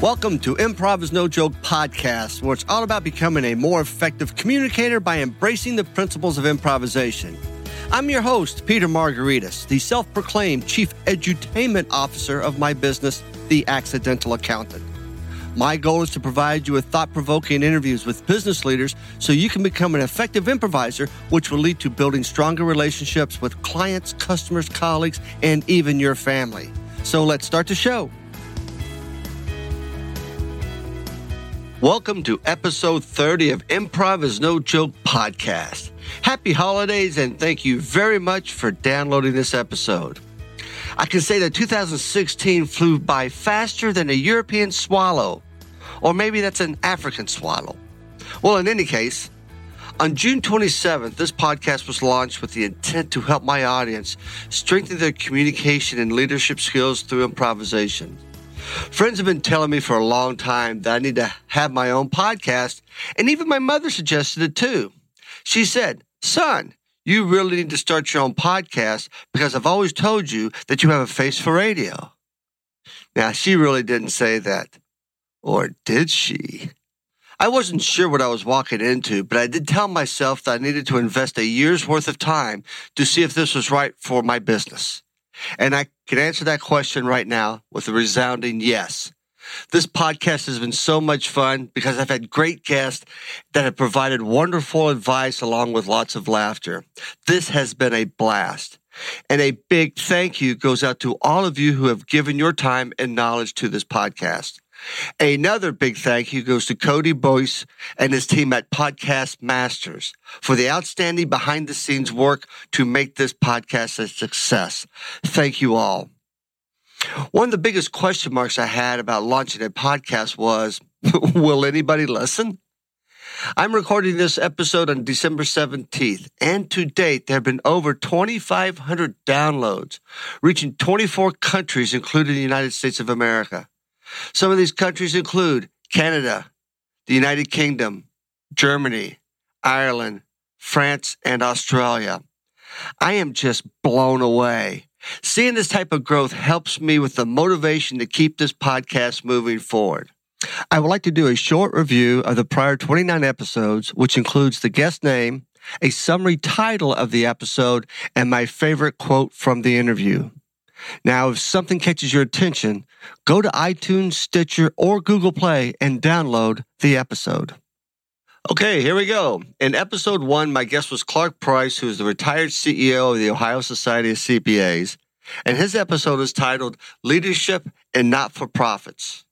Welcome to Improv is No Joke podcast, where it's all about becoming a more effective communicator by embracing the principles of improvisation. I'm your host, Peter Margaritis, the self proclaimed chief edutainment officer of my business, The Accidental Accountant. My goal is to provide you with thought provoking interviews with business leaders so you can become an effective improviser, which will lead to building stronger relationships with clients, customers, colleagues, and even your family. So let's start the show. Welcome to episode 30 of Improv is No Joke podcast. Happy holidays and thank you very much for downloading this episode. I can say that 2016 flew by faster than a European swallow, or maybe that's an African swallow. Well, in any case, on June 27th, this podcast was launched with the intent to help my audience strengthen their communication and leadership skills through improvisation. Friends have been telling me for a long time that I need to have my own podcast, and even my mother suggested it too. She said, Son, you really need to start your own podcast because I've always told you that you have a face for radio. Now, she really didn't say that. Or did she? I wasn't sure what I was walking into, but I did tell myself that I needed to invest a year's worth of time to see if this was right for my business. And I can answer that question right now with a resounding yes. This podcast has been so much fun because I've had great guests that have provided wonderful advice along with lots of laughter. This has been a blast. And a big thank you goes out to all of you who have given your time and knowledge to this podcast. Another big thank you goes to Cody Boyce and his team at Podcast Masters for the outstanding behind the scenes work to make this podcast a success. Thank you all. One of the biggest question marks I had about launching a podcast was, will anybody listen? I'm recording this episode on December 17th, and to date, there have been over 2,500 downloads, reaching 24 countries, including the United States of America. Some of these countries include Canada, the United Kingdom, Germany, Ireland, France, and Australia. I am just blown away. Seeing this type of growth helps me with the motivation to keep this podcast moving forward. I would like to do a short review of the prior 29 episodes, which includes the guest name, a summary title of the episode, and my favorite quote from the interview. Now, if something catches your attention, go to iTunes, Stitcher, or Google Play and download the episode. Okay, here we go. In episode one, my guest was Clark Price, who is the retired CEO of the Ohio Society of CPAs, and his episode is titled Leadership and Not for Profits.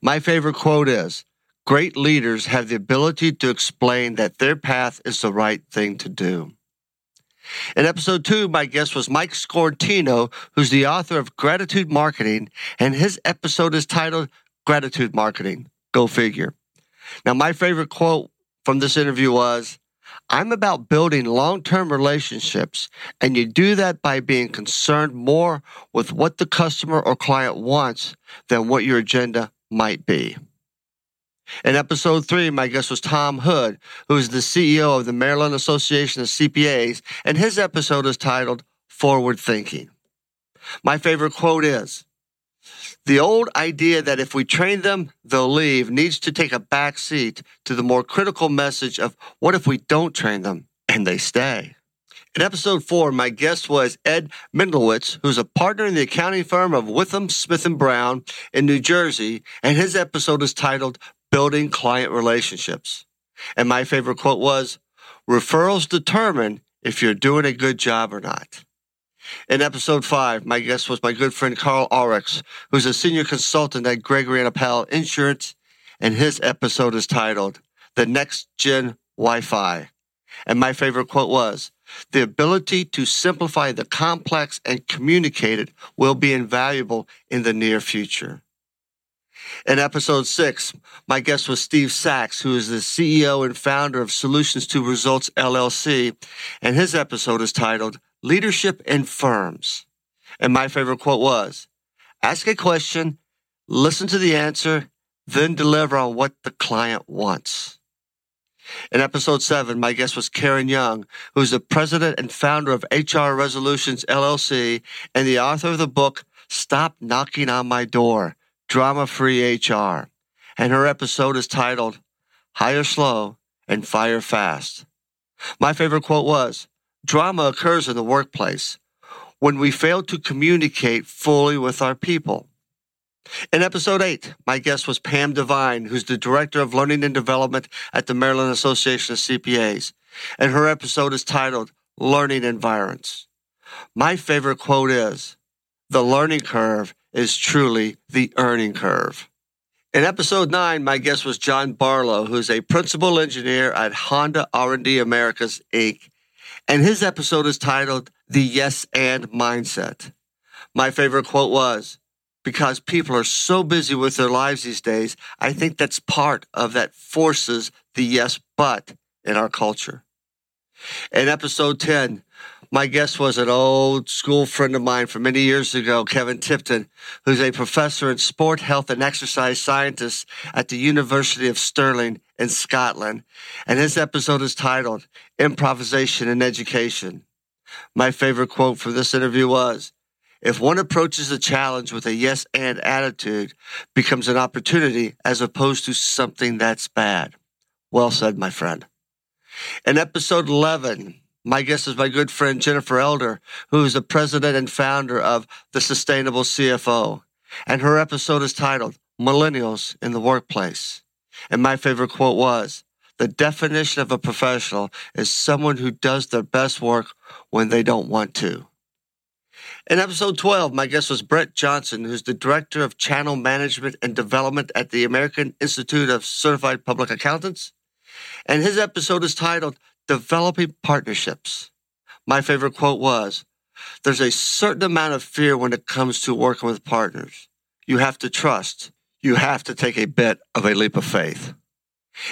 My favorite quote is Great leaders have the ability to explain that their path is the right thing to do. In episode two, my guest was Mike Sciortino, who's the author of Gratitude Marketing, and his episode is titled Gratitude Marketing. Go figure. Now, my favorite quote from this interview was I'm about building long term relationships, and you do that by being concerned more with what the customer or client wants than what your agenda might be. In episode three, my guest was Tom Hood, who is the CEO of the Maryland Association of CPAs, and his episode is titled Forward Thinking. My favorite quote is The old idea that if we train them, they'll leave needs to take a back seat to the more critical message of what if we don't train them and they stay? In episode four, my guest was Ed Mendlowitz, who's a partner in the accounting firm of Withum Smith and Brown in New Jersey, and his episode is titled building client relationships. And my favorite quote was, referrals determine if you're doing a good job or not. In episode five, my guest was my good friend Carl Ulrichs, who's a senior consultant at Gregory and Appel Insurance, and his episode is titled The Next Gen Wi-Fi. And my favorite quote was, the ability to simplify the complex and communicate it will be invaluable in the near future. In episode six, my guest was Steve Sachs, who is the CEO and founder of Solutions to Results LLC, and his episode is titled Leadership in Firms. And my favorite quote was Ask a question, listen to the answer, then deliver on what the client wants. In episode seven, my guest was Karen Young, who is the president and founder of HR Resolutions LLC and the author of the book Stop Knocking on My Door Drama Free HR, and her episode is titled Hire Slow and Fire Fast. My favorite quote was Drama occurs in the workplace when we fail to communicate fully with our people. In episode 8, my guest was Pam Devine, who's the Director of Learning and Development at the Maryland Association of CPAs, and her episode is titled Learning Environments. My favorite quote is, The learning curve is truly the earning curve. In episode 9, my guest was John Barlow, who's a principal engineer at Honda R&D Americas, Inc., and his episode is titled The Yes and Mindset. My favorite quote was, because people are so busy with their lives these days, I think that's part of that forces the yes, but in our culture. In episode 10, my guest was an old school friend of mine from many years ago, Kevin Tipton, who's a professor in sport, health, and exercise scientist at the University of Stirling in Scotland. And his episode is titled Improvisation in Education. My favorite quote from this interview was, if one approaches a challenge with a yes and attitude, becomes an opportunity as opposed to something that's bad. Well said, my friend. In episode 11, my guest is my good friend Jennifer Elder, who is the president and founder of the Sustainable CFO. And her episode is titled Millennials in the Workplace. And my favorite quote was, the definition of a professional is someone who does their best work when they don't want to. In episode 12, my guest was Brett Johnson, who's the Director of Channel Management and Development at the American Institute of Certified Public Accountants. And his episode is titled Developing Partnerships. My favorite quote was There's a certain amount of fear when it comes to working with partners. You have to trust. You have to take a bit of a leap of faith.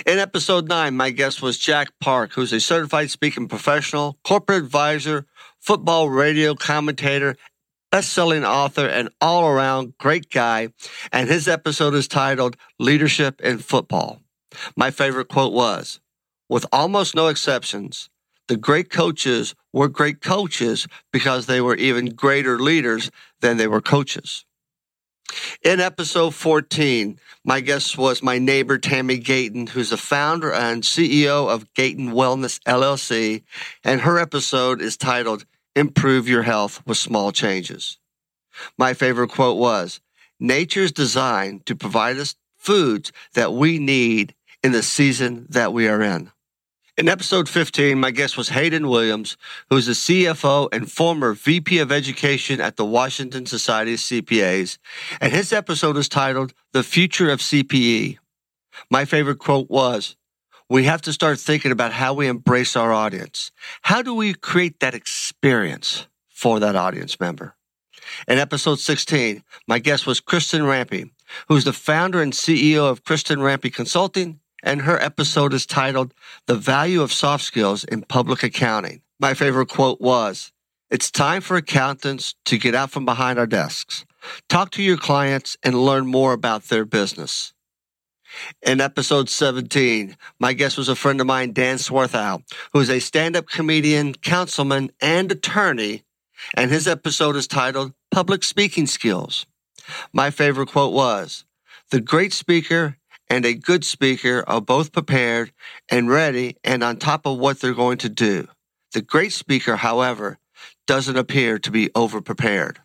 In episode 9, my guest was Jack Park, who's a certified speaking professional, corporate advisor, football radio commentator, best-selling author, and all-around great guy. And his episode is titled Leadership in Football. My favorite quote was, with almost no exceptions, the great coaches were great coaches because they were even greater leaders than they were coaches. In episode 14, my guest was my neighbor, Tammy Gayton, who's the founder and CEO of Gayton Wellness LLC. And her episode is titled Improve Your Health with Small Changes. My favorite quote was Nature's designed to provide us foods that we need in the season that we are in. In episode 15, my guest was Hayden Williams, who is the CFO and former VP of Education at the Washington Society of CPAs, and his episode is titled The Future of CPE. My favorite quote was, we have to start thinking about how we embrace our audience. How do we create that experience for that audience member? In episode 16, my guest was Kristen Rampe, who's the founder and CEO of Kristen Rampe Consulting and her episode is titled The Value of Soft Skills in Public Accounting. My favorite quote was, It's time for accountants to get out from behind our desks, talk to your clients, and learn more about their business. In episode 17, my guest was a friend of mine, Dan Swarthout, who is a stand-up comedian, councilman, and attorney, and his episode is titled Public Speaking Skills. My favorite quote was, the great speaker and a good speaker are both prepared and ready and on top of what they're going to do. The great speaker, however, doesn't appear to be over prepared.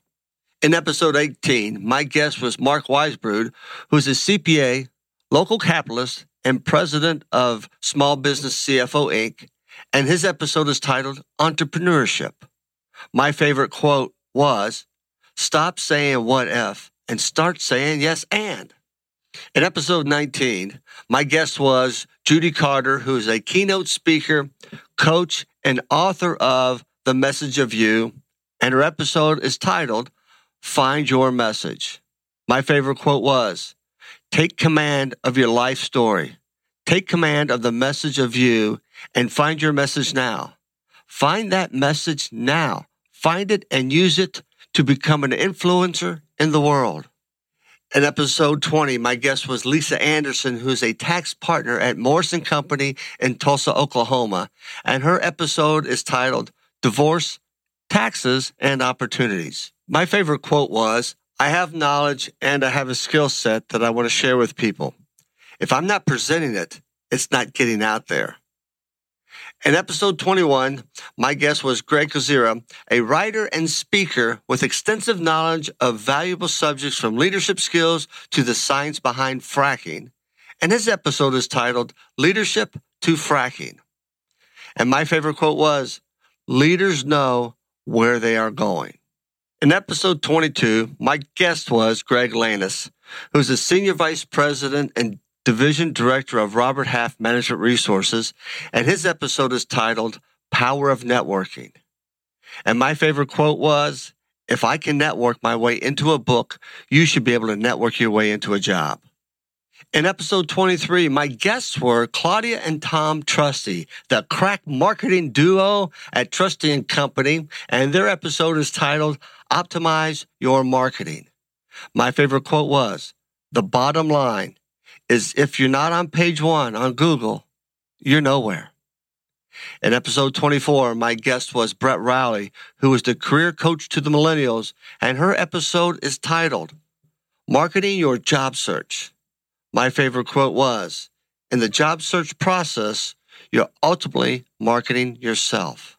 In episode 18, my guest was Mark Weisbrod, who's a CPA, local capitalist, and president of Small Business CFO Inc., and his episode is titled Entrepreneurship. My favorite quote was, Stop saying what if and start saying yes and. In episode 19, my guest was Judy Carter, who is a keynote speaker, coach, and author of The Message of You. And her episode is titled Find Your Message. My favorite quote was Take command of your life story. Take command of the message of you and find your message now. Find that message now. Find it and use it to become an influencer in the world. In episode 20, my guest was Lisa Anderson, who's a tax partner at Morrison Company in Tulsa, Oklahoma. And her episode is titled Divorce, Taxes, and Opportunities. My favorite quote was, I have knowledge and I have a skill set that I want to share with people. If I'm not presenting it, it's not getting out there. In episode 21, my guest was Greg Kozera, a writer and speaker with extensive knowledge of valuable subjects from leadership skills to the science behind fracking. And his episode is titled Leadership to Fracking. And my favorite quote was, leaders know where they are going. In episode 22, my guest was Greg Lanis, who's a senior vice president and division director of Robert Half Management Resources, and his episode is titled Power of Networking. And my favorite quote was, if I can network my way into a book, you should be able to network your way into a job. In episode 23, my guests were Claudia and Tom Trusty, the crack marketing duo at Trusty and Company, and their episode is titled Optimize Your Marketing. My favorite quote was, the bottom line is if you're not on page one on Google, you're nowhere. In episode 24, my guest was Brett Rowley, who is the career coach to the millennials, and her episode is titled Marketing Your Job Search. My favorite quote was, in the job search process, you're ultimately marketing yourself.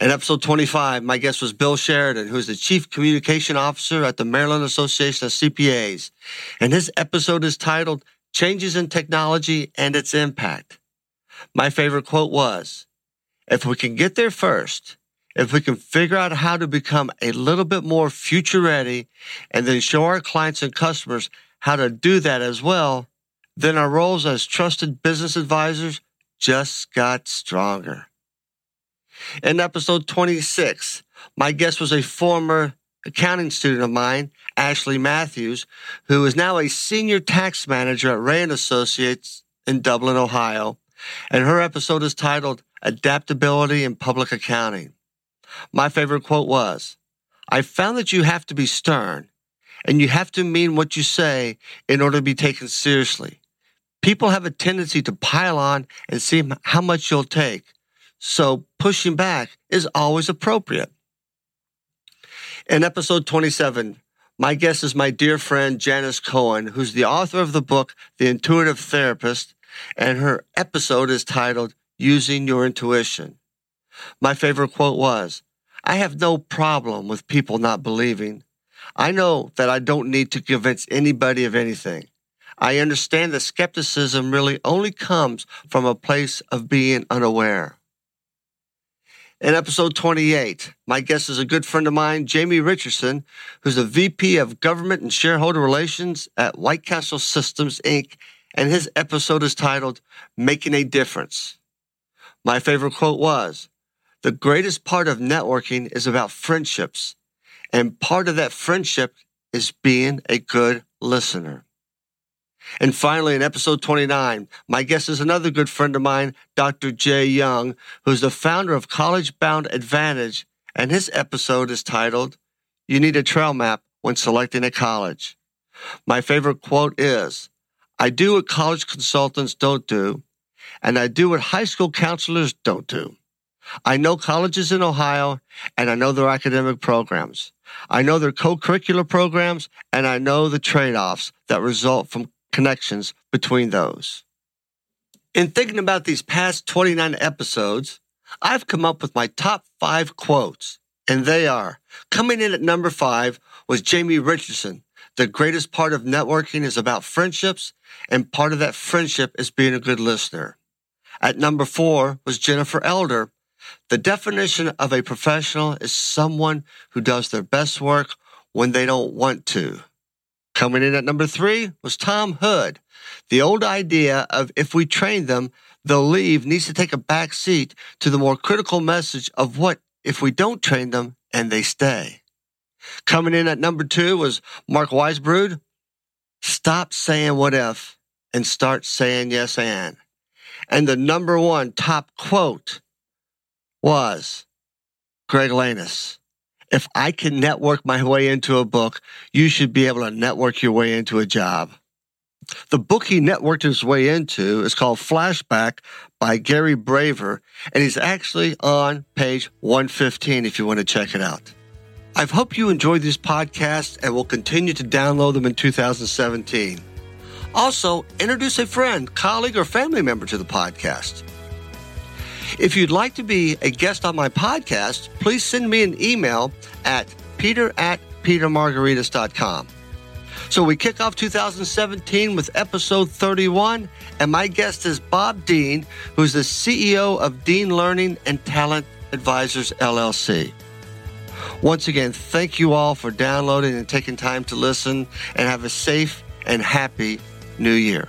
In episode 25, my guest was Bill Sheridan, who is the Chief Communication Officer at the Maryland Association of CPAs. And his episode is titled Changes in Technology and Its Impact. My favorite quote was, if we can get there first, if we can figure out how to become a little bit more future ready and then show our clients and customers how to do that as well, then our roles as trusted business advisors just got stronger. In episode 26, my guest was a former accounting student of mine, Ashley Matthews, who is now a senior tax manager at Rea and Associates in Dublin, Ohio. And her episode is titled Adaptability in Public Accounting. My favorite quote was, I found that you have to be stern and you have to mean what you say in order to be taken seriously. People have a tendency to pile on and see how much you'll take. So pushing back is always appropriate. In episode 27, my guest is my dear friend Janice Cohen, who's the author of the book, The Intuitive Therapist, and her episode is titled Using Your Intuition. My favorite quote was, I have no problem with people not believing. I know that I don't need to convince anybody of anything. I understand that skepticism really only comes from a place of being unaware. In episode 28, my guest is a good friend of mine, Jamie Richardson, who's the VP of Government and Shareholder Relations at White Castle Systems, Inc., and his episode is titled Making a Difference. My favorite quote was, the greatest part of networking is about friendships, and part of that friendship is being a good listener. And finally, in episode 29, my guest is another good friend of mine, Dr. Jay Young, who's the founder of College Bound Advantage. And his episode is titled, You Need a Trail Map When Selecting a College. My favorite quote is, I do what college consultants don't do, and I do what high school counselors don't do. I know colleges in Ohio, and I know their academic programs. I know their co-curricular programs, and I know the trade-offs that result from connections between those. In thinking about these past 29 episodes, I've come up with my top five quotes, and they are coming in at number five was Jamie Richardson. The greatest part of networking is about friendships, and part of that friendship is being a good listener. At number four was Jennifer Elder. The definition of a professional is someone who does their best work when they don't want to. Coming in at number three was Tom Hood. The old idea of if we train them, they'll leave needs to take a back seat to the more critical message of what if we don't train them and they stay. Coming in at number two was Mark Weisbrod. Stop saying what if and start saying yes and. And the number one top quote was Greg Lanis if I can network my way into a book, you should be able to network your way into a job. The book he networked his way into is called Flashback by Gary Braver, and he's actually on page 115 if you want to check it out. I hope you enjoyed these podcasts and will continue to download them in 2017. Also, introduce a friend, colleague, or family member to the podcast. If you'd like to be a guest on my podcast, please send me an email at peter at petermargaritis.com. So we kick off 2017 with episode 31, and my guest is Bob Dean, who's the CEO of Dean Learning and Talent Advisors LLC. Once again, thank you all for downloading and taking time to listen, and have a safe and happy new year.